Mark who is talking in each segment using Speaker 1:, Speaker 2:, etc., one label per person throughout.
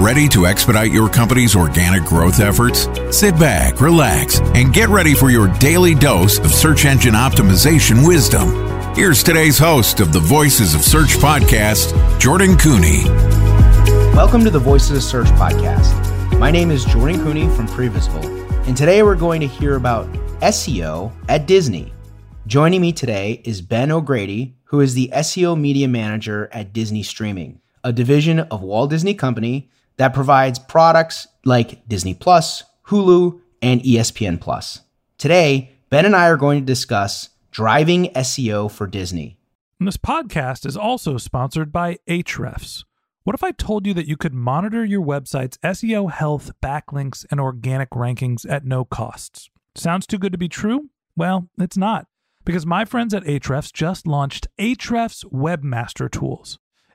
Speaker 1: Ready to expedite your company's organic growth efforts? Sit back, relax, and get ready for your daily dose of search engine optimization wisdom. Here's today's host of the Voices of Search podcast, Jordan Koene.
Speaker 2: Welcome to the Voices of Search podcast. My name is Jordan Koene from Previsible, and today we're going to hear about SEO at Disney. Joining me today is Ben O'Grady, who is the SEO media manager at Disney Streaming, a division of Walt Disney Company that provides products like Disney Plus, Hulu, and ESPN Plus. Today, Ben and I are going to discuss driving SEO for Disney.
Speaker 3: And this podcast is also sponsored by Ahrefs. What if I told you that you could monitor your website's SEO health, backlinks, and organic rankings at no costs? Sounds too good to be true? Well, it's not, because my friends at Ahrefs just launched Ahrefs Webmaster Tools.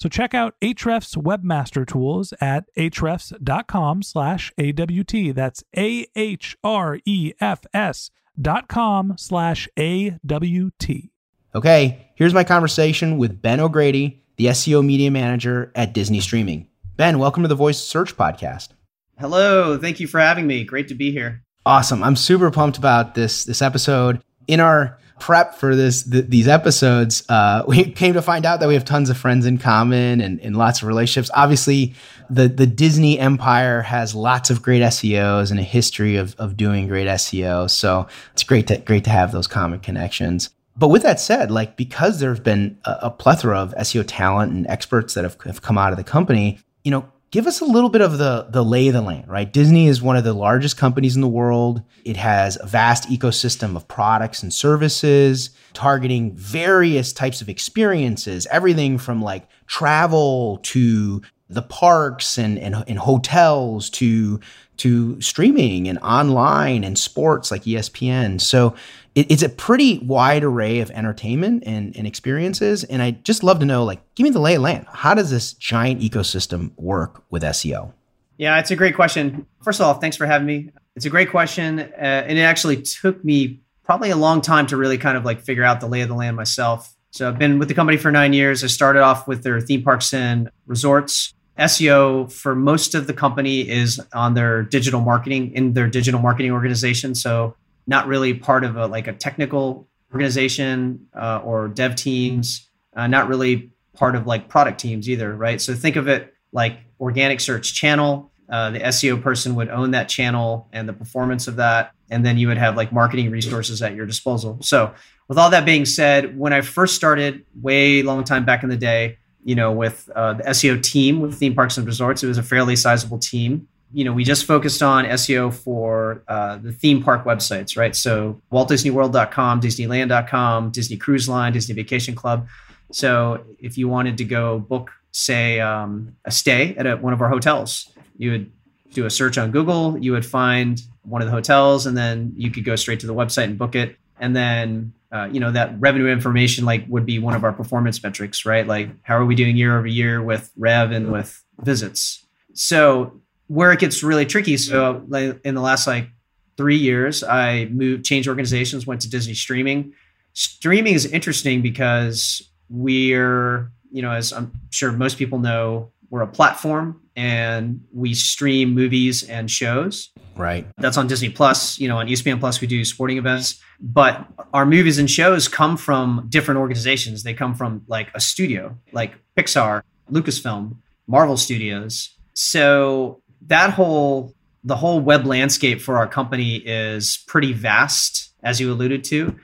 Speaker 3: So check out Ahrefs Webmaster Tools at ahrefs.com slash AWT. That's A-H-R-E-F-S dot com slash A-W-T.
Speaker 2: Okay, here's my conversation with Ben O'Grady, the SEO media manager at Disney Streaming. Ben, welcome to the Voice Search podcast.
Speaker 4: Hello, thank you for having me. Great to be here.
Speaker 2: Awesome. I'm super pumped about this this episode. In our prep for this th- these episodes, uh, we came to find out that we have tons of friends in common and, and lots of relationships. Obviously, the the Disney empire has lots of great SEOs and a history of, of doing great SEO. So it's great to great to have those common connections. But with that said, like because there have been a, a plethora of SEO talent and experts that have, have come out of the company, you know, give us a little bit of the the lay of the land, right? Disney is one of the largest companies in the world. It has a vast ecosystem of products and services targeting various types of experiences, everything from like travel to the parks and, and, and hotels to to streaming and online and sports like ESPN. So it, it's a pretty wide array of entertainment and, and experiences. And I just love to know, like, give me the lay of land. How does this giant ecosystem work with SEO?
Speaker 4: Yeah, it's a great question. First of all, thanks for having me. It's a great question. Uh, and it actually took me probably a long time to really kind of like figure out the lay of the land myself. So I've been with the company for nine years. I started off with their theme parks and resorts. SEO for most of the company is on their digital marketing in their digital marketing organization. So not really part of a like a technical organization uh, or dev teams, uh, not really part of like product teams either, right? So think of it like organic search channel. Uh, the SEO person would own that channel and the performance of that, and then you would have like marketing resources at your disposal. So with all that being said, when I first started, way long time back in the day, you know, with uh, the SEO team with theme parks and resorts, it was a fairly sizable team you know, we just focused on SEO for uh, the theme park websites, right? So WaltDisneyWorld.com, Disneyland.com, Disney Cruise Line, Disney Vacation Club. So if you wanted to go book, say, um, a stay at a, one of our hotels, you would do a search on Google, you would find one of the hotels, and then you could go straight to the website and book it. And then, uh, you know, that revenue information like would be one of our performance metrics, right? Like how are we doing year over year with rev and with visits? So where it gets really tricky. So like, in the last like three years, I moved, changed organizations, went to Disney streaming. Streaming is interesting because we're you know, as I'm sure most people know, we're a platform and we stream movies and shows.
Speaker 2: Right.
Speaker 4: That's on Disney Plus. You know, on ESPN Plus, we do sporting events. But our movies and shows come from different organizations. They come from like a studio, like Pixar, Lucasfilm, Marvel Studios. So that whole the whole web landscape for our company is pretty vast, as you alluded to,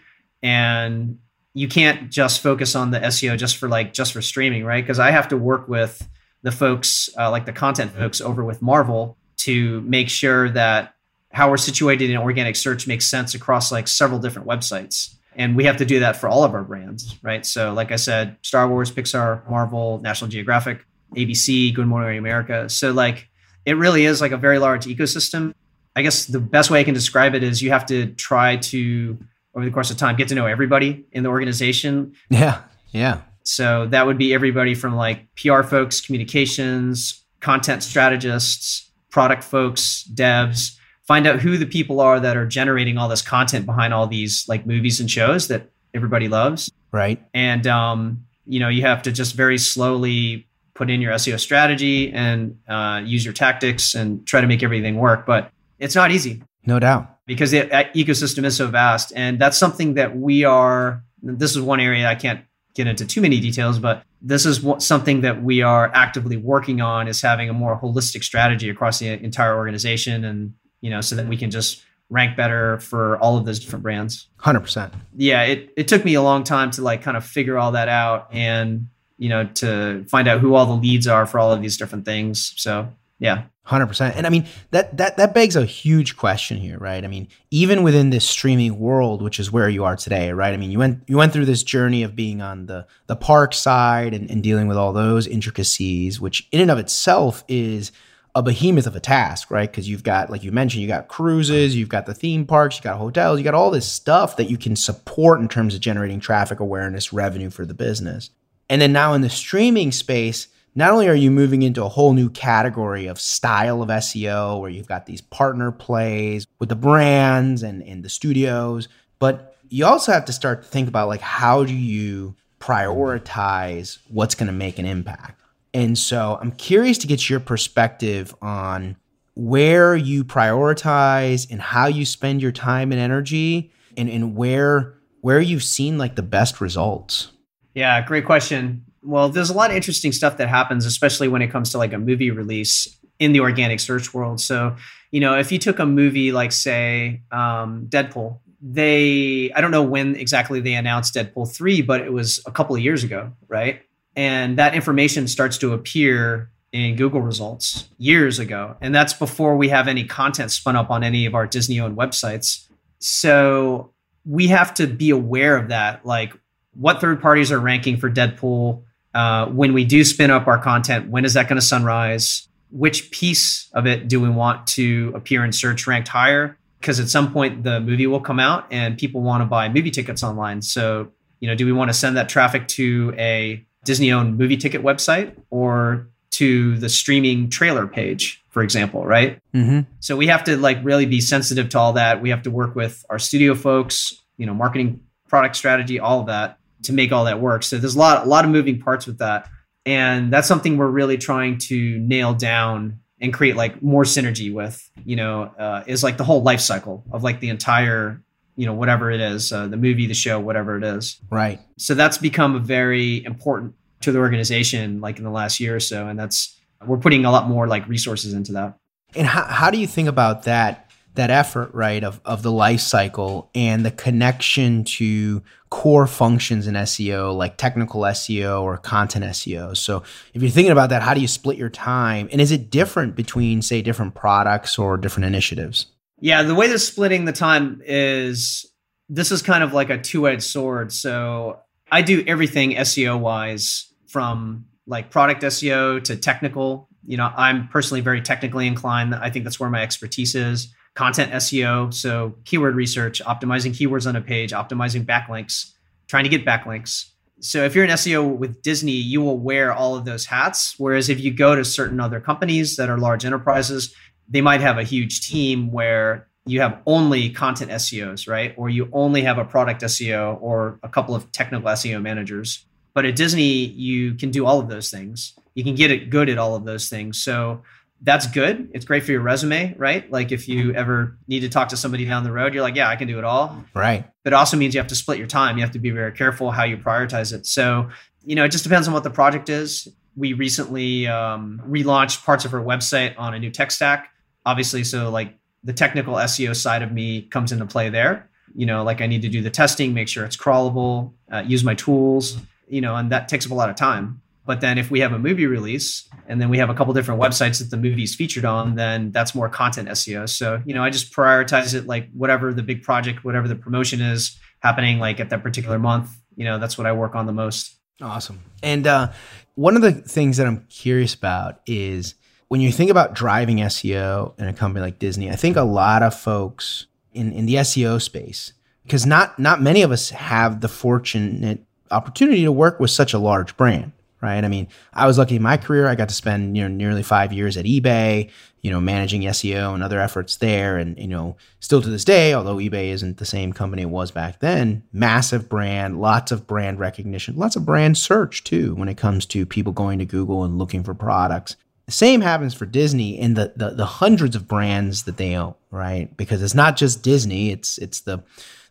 Speaker 4: and you can't just focus on the SEO just for like just for streaming, right? Because I have to work with the folks, uh, like the content folks over with Marvel, to make sure that how we're situated in organic search makes sense across like several different websites. And we have to do that for all of our brands, right? So, like I said, Star Wars, Pixar, Marvel, National Geographic, ABC, Good Morning America. So, like, it really is like a very large ecosystem. I guess the best way I can describe it is you have to try to, over the course of time, get to know everybody in the organization.
Speaker 2: Yeah. Yeah.
Speaker 4: So that would be everybody from like PR folks, communications, content strategists, product folks, devs. Find out who the people are that are generating all this content behind all these like movies and shows that everybody loves.
Speaker 2: Right.
Speaker 4: And um, you know, you have to just very slowly put in your SEO strategy and uh, use your tactics and try to make everything work. But it's not easy.
Speaker 2: No doubt.
Speaker 4: Because the ecosystem is so vast. And that's something that we are, this is one area I can't get into too many details, but this is what, something that we are actively working on is having a more holistic strategy across the entire organization. And, you know, so that we can just rank better for all of those different brands.
Speaker 2: 100%.
Speaker 4: Yeah. It, it took me a long time to like kind of figure all that out. And you know, to find out who all the leads are for all of these different things. So yeah.
Speaker 2: 100%. And I mean, that, that, that begs a huge question here, right? I mean, even within this streaming world, which is where you are today, right? I mean, you went, you went through this journey of being on the, the park side and, and dealing with all those intricacies, which in and of itself is a behemoth of a task, right? Because you've got, like you mentioned, you got cruises, you've got the theme parks, you got hotels, you got all this stuff that you can support in terms of generating traffic awareness, revenue for the business. And then now in the streaming space, not only are you moving into a whole new category of style of SEO where you've got these partner plays with the brands and, and the studios, but you also have to start to think about like how do you prioritize what's going to make an impact. And so I'm curious to get your perspective on where you prioritize and how you spend your time and energy and, and where where you've seen like the best results.
Speaker 4: Yeah, great question. Well, there's a lot of interesting stuff that happens, especially when it comes to like a movie release in the organic search world. So, you know, if you took a movie like, say, um, Deadpool, they, I don't know when exactly they announced Deadpool 3, but it was a couple of years ago, right? And that information starts to appear in Google results years ago. And that's before we have any content spun up on any of our Disney owned websites. So we have to be aware of that. Like, what third parties are ranking for Deadpool. Uh, when we do spin up our content, when is that going to sunrise? Which piece of it do we want to appear in search ranked higher? Because at some point the movie will come out and people want to buy movie tickets online. So, you know, do we want to send that traffic to a Disney owned movie ticket website or to the streaming trailer page, for example, right? Mm-hmm. So we have to like really be sensitive to all that. We have to work with our studio folks, you know, marketing, product strategy, all of that to make all that work. So there's a lot a lot of moving parts with that. And that's something we're really trying to nail down and create like more synergy with, you know, uh, is like the whole life cycle of like the entire, you know, whatever it is, uh, the movie, the show, whatever it is.
Speaker 2: Right.
Speaker 4: So that's become a very important to the organization like in the last year or so. And that's, we're putting a lot more like resources into that.
Speaker 2: And how, how do you think about that that effort, right, of, of the life cycle and the connection to core functions in SEO, like technical SEO or content SEO. So if you're thinking about that, how do you split your time? And is it different between, say, different products or different initiatives?
Speaker 4: Yeah, the way they're splitting the time is this is kind of like a two-edged sword. So I do everything SEO wise from like product SEO to technical. You know, I'm personally very technically inclined. I think that's where my expertise is content SEO, so keyword research, optimizing keywords on a page, optimizing backlinks, trying to get backlinks. So if you're an SEO with Disney, you will wear all of those hats. Whereas if you go to certain other companies that are large enterprises, they might have a huge team where you have only content SEOs, right? Or you only have a product SEO or a couple of technical SEO managers. But at Disney, you can do all of those things. You can get it good at all of those things. So that's good. It's great for your resume, right? Like if you ever need to talk to somebody down the road, you're like, yeah, I can do it all.
Speaker 2: Right.
Speaker 4: But it also means you have to split your time. You have to be very careful how you prioritize it. So, you know, it just depends on what the project is. We recently um, relaunched parts of our website on a new tech stack. Obviously, so like the technical SEO side of me comes into play there. You know, like I need to do the testing, make sure it's crawlable, uh, use my tools, you know, and that takes up a lot of time. But then if we have a movie release and then we have a couple different websites that the movie is featured on, then that's more content SEO. So, you know, I just prioritize it like whatever the big project, whatever the promotion is happening like at that particular month, you know, that's what I work on the most.
Speaker 2: Awesome. And uh, one of the things that I'm curious about is when you think about driving SEO in a company like Disney, I think a lot of folks in, in the SEO space, because not not many of us have the fortunate opportunity to work with such a large brand right? I mean, I was lucky in my career. I got to spend, you know, nearly five years at eBay, you know, managing SEO and other efforts there. And, you know, still to this day, although eBay isn't the same company it was back then, massive brand, lots of brand recognition, lots of brand search too, when it comes to people going to Google and looking for products. The same happens for Disney in the, the, the hundreds of brands that they own, right? Because it's not just Disney, it's, it's the,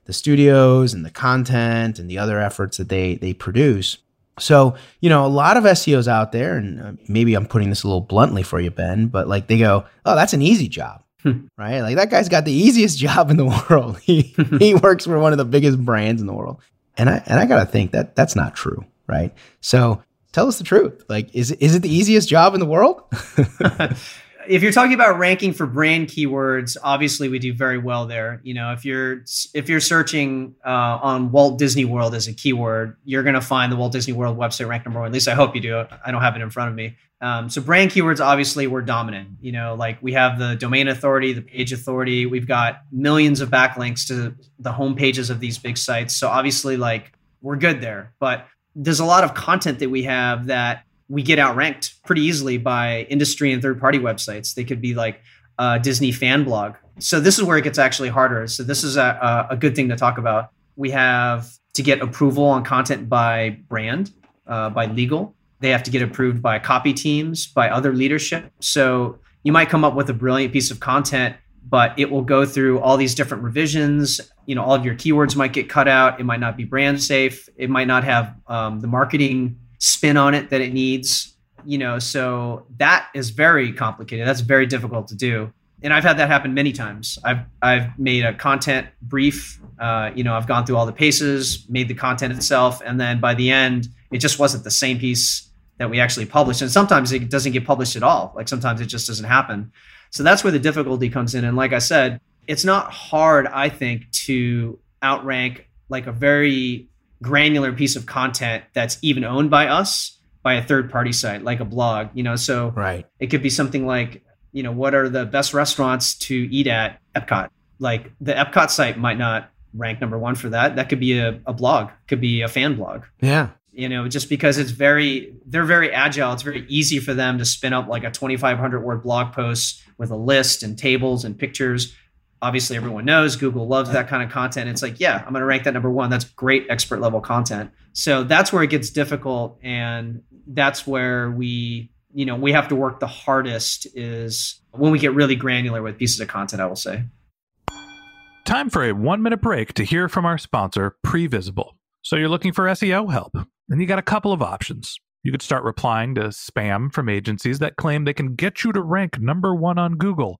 Speaker 2: the studios and the content and the other efforts that they, they produce so, you know, a lot of SEOs out there, and uh, maybe I'm putting this a little bluntly for you, Ben, but like they go, oh, that's an easy job, hmm. right? Like that guy's got the easiest job in the world. He, he works for one of the biggest brands in the world. And I, and I got to think that that's not true, right? So tell us the truth. Like, is, is it the easiest job in the world?
Speaker 4: if you're talking about ranking for brand keywords, obviously we do very well there. You know, if you're if you're searching uh, on Walt Disney World as a keyword, you're going to find the Walt Disney World website ranked number one. At least I hope you do. I don't have it in front of me. Um, so brand keywords, obviously, we're dominant. You know, like we have the domain authority, the page authority. We've got millions of backlinks to the home pages of these big sites. So obviously, like we're good there. But there's a lot of content that we have that we get outranked pretty easily by industry and third party websites. They could be like a Disney fan blog. So this is where it gets actually harder. So this is a, a good thing to talk about. We have to get approval on content by brand, uh, by legal. They have to get approved by copy teams, by other leadership. So you might come up with a brilliant piece of content, but it will go through all these different revisions. You know, all of your keywords might get cut out. It might not be brand safe. It might not have um, the marketing spin on it that it needs you know so that is very complicated. That's very difficult to do. And i've had that happen many times. I've i've made a content brief uh, you know i've gone through all the paces made the content itself and then by the end it just wasn't the same piece that we actually published. And sometimes it doesn't get published at all. Like sometimes it just doesn't happen. So that's where the difficulty comes in. And like i said it's not hard i think to outrank like a very granular piece of content that's even owned by us by a third party site like a blog you know? So
Speaker 2: right.
Speaker 4: it could be something like you know what are the best restaurants to eat at epcot? Like the epcot site might not rank number one for that. That could be a, a blog could be a fan blog.
Speaker 2: Yeah.
Speaker 4: You know just because it's very they're very agile. It's very easy for them to spin up like a 2500 word blog post with a list and tables and pictures obviously everyone knows Google loves that kind of content. It's like, yeah, I'm going to rank that number one. That's great expert level content. So that's where it gets difficult. And that's where we, you know, we have to work the hardest is when we get really granular with pieces of content, I will say.
Speaker 3: Time for a one minute break to hear from our sponsor, Previsible. So you're looking for SEO help, and you got a couple of options. You could start replying to spam from agencies that claim they can get you to rank number one on Google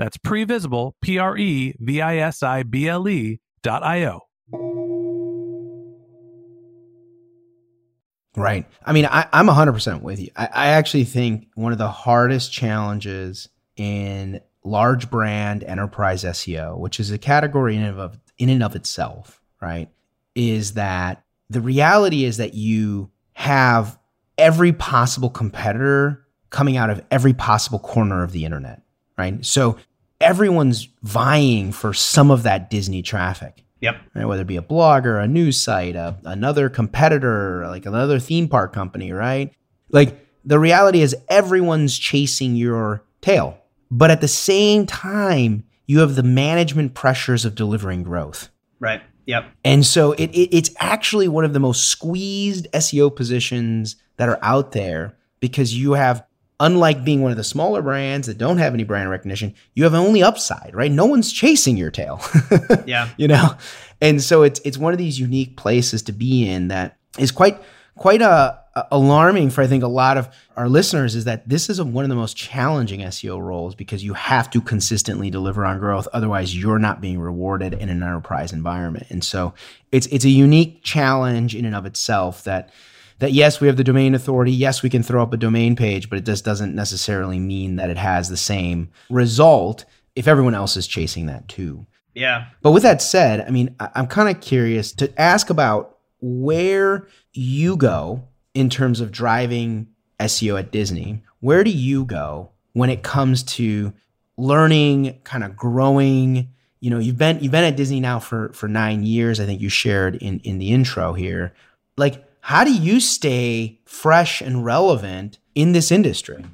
Speaker 3: That's previsible, P R E V I S I B L E dot I O.
Speaker 2: Right. I mean, I, I'm 100% with you. I, I actually think one of the hardest challenges in large brand enterprise SEO, which is a category in and of, in and of itself, right, is that the reality is that you have every possible competitor coming out of every possible corner of the internet, right? So everyone's vying for some of that Disney traffic.
Speaker 4: Yep.
Speaker 2: Right? Whether it be a blogger, a news site, a, another competitor, like another theme park company, right? Like the reality is everyone's chasing your tail. But at the same time, you have the management pressures of delivering growth.
Speaker 4: Right. Yep.
Speaker 2: And so it, it, it's actually one of the most squeezed SEO positions that are out there because you have unlike being one of the smaller brands that don't have any brand recognition, you have only upside, right? No one's chasing your tail.
Speaker 4: yeah.
Speaker 2: You know? And so it's it's one of these unique places to be in that is quite quite uh, a alarming for I think a lot of our listeners is that this is a, one of the most challenging SEO roles because you have to consistently deliver on growth otherwise you're not being rewarded in an enterprise environment. And so it's it's a unique challenge in and of itself that that yes, we have the domain authority. Yes, we can throw up a domain page, but it just doesn't necessarily mean that it has the same result if everyone else is chasing that too.
Speaker 4: Yeah.
Speaker 2: But with that said, I mean, I- I'm kind of curious to ask about where you go in terms of driving SEO at Disney. Where do you go when it comes to learning, kind of growing? You know, you've been you've been at Disney now for for nine years. I think you shared in in the intro here. Like, how do you stay fresh and relevant in this industry?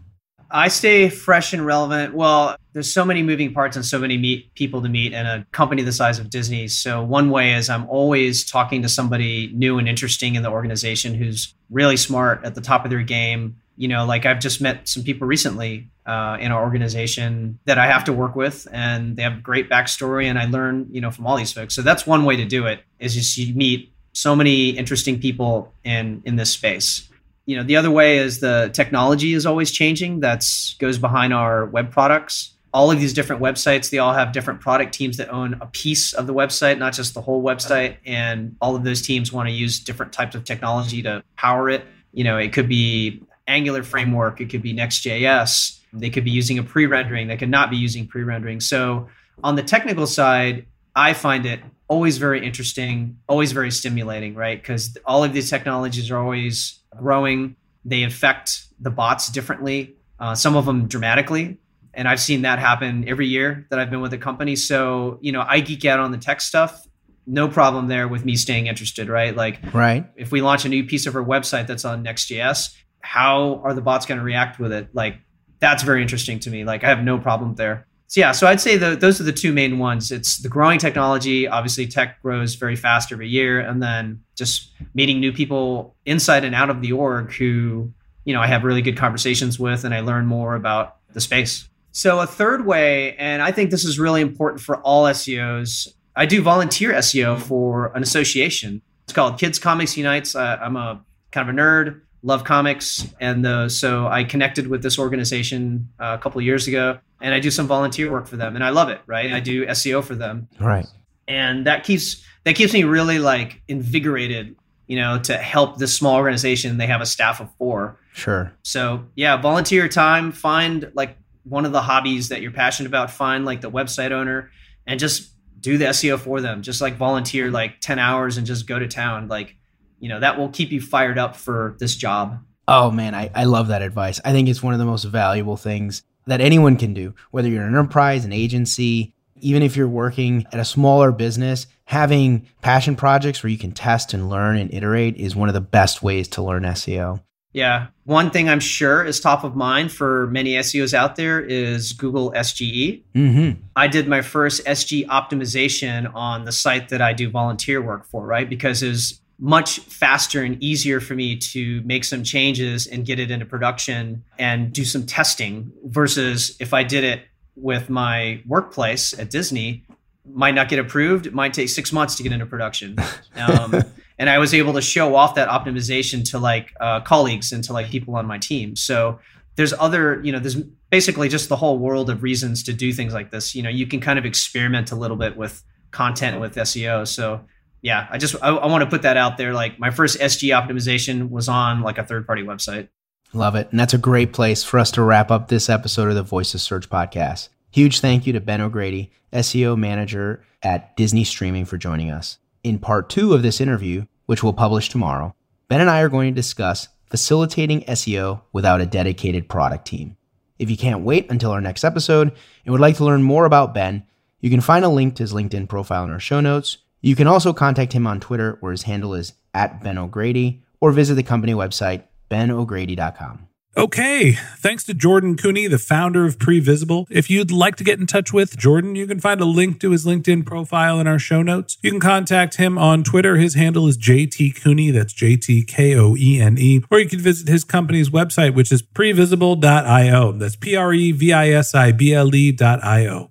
Speaker 4: I stay fresh and relevant. Well, there's so many moving parts and so many meet people to meet in a company the size of Disney. So one way is I'm always talking to somebody new and interesting in the organization who's really smart at the top of their game. You know, like I've just met some people recently uh, in our organization that I have to work with, and they have great backstory, and I learn, you know, from all these folks. So that's one way to do it is just you meet so many interesting people in in this space. You know the other way is the technology is always changing. That's goes behind our web products. All of these different websites they all have different product teams that own a piece of the website not just the whole website. And all of those teams want to use different types of technology to power it. You know it could be angular framework it could be next.js they could be using a pre-rendering they could not be using pre-rendering. So on the technical side i find it always very interesting always very stimulating right because all of these technologies are always growing. They affect the bots differently, uh, some of them dramatically. And I've seen that happen every year that I've been with the company. So, you know, I geek out on the tech stuff. No problem there with me staying interested, right? Like,
Speaker 2: right.
Speaker 4: If we launch a new piece of our website that's on Next.js, how are the bots going to react with it? Like, that's very interesting to me. Like, I have no problem there. So yeah, so I'd say the, those are the two main ones. It's the growing technology. Obviously, tech grows very fast every year, and then just meeting new people inside and out of the org who you know I have really good conversations with, and I learn more about the space. So a third way, and I think this is really important for all SEOs. I do volunteer SEO for an association. It's called Kids Comics Unites. Uh, I'm a kind of a nerd, love comics, and the, so I connected with this organization uh, a couple of years ago and I do some volunteer work for them and I love it, right? I do SEO for them.
Speaker 2: Right.
Speaker 4: And that keeps that keeps me really like invigorated, you know, to help this small organization. They have a staff of 4.
Speaker 2: Sure.
Speaker 4: So, yeah, volunteer time, find like one of the hobbies that you're passionate about, find like the website owner and just do the SEO for them. Just like volunteer like 10 hours and just go to town. Like, you know, that will keep you fired up for this job.
Speaker 2: Oh man, I, I love that advice. I think it's one of the most valuable things that anyone can do, whether you're an enterprise, an agency, even if you're working at a smaller business, having passion projects where you can test and learn and iterate is one of the best ways to learn SEO.
Speaker 4: Yeah. One thing I'm sure is top of mind for many SEOs out there is Google SGE. Mm-hmm. I did my first SG optimization on the site that I do volunteer work for, right? Because it was much faster and easier for me to make some changes and get it into production and do some testing versus if I did it with my workplace at Disney, might not get approved. It might take six months to get into production. Um, and I was able to show off that optimization to like uh, colleagues and to like people on my team. So there's other, you know, there's basically just the whole world of reasons to do things like this. You know, you can kind of experiment a little bit with content with SEO. So yeah, I just I, I want to put that out there. Like my first SG optimization was on like a third party website.
Speaker 2: Love it. And that's a great place for us to wrap up this episode of the Voices Search podcast. Huge thank you to Ben O'Grady, SEO manager at Disney Streaming, for joining us. In part two of this interview, which we'll publish tomorrow, Ben and I are going to discuss facilitating SEO without a dedicated product team. If you can't wait until our next episode and would like to learn more about Ben, you can find a link to his LinkedIn profile in our show notes. You can also contact him on Twitter, where his handle is at Ben O'Grady, or visit the company website, benogrady.com.
Speaker 3: Okay. Thanks to Jordan Koene, the founder of Previsible. If you'd like to get in touch with Jordan, you can find a link to his LinkedIn profile in our show notes. You can contact him on Twitter. His handle is JT Koene. That's J T K O E N E. Or you can visit his company's website, which is previsible.io. That's P R E V I S I B L E.io.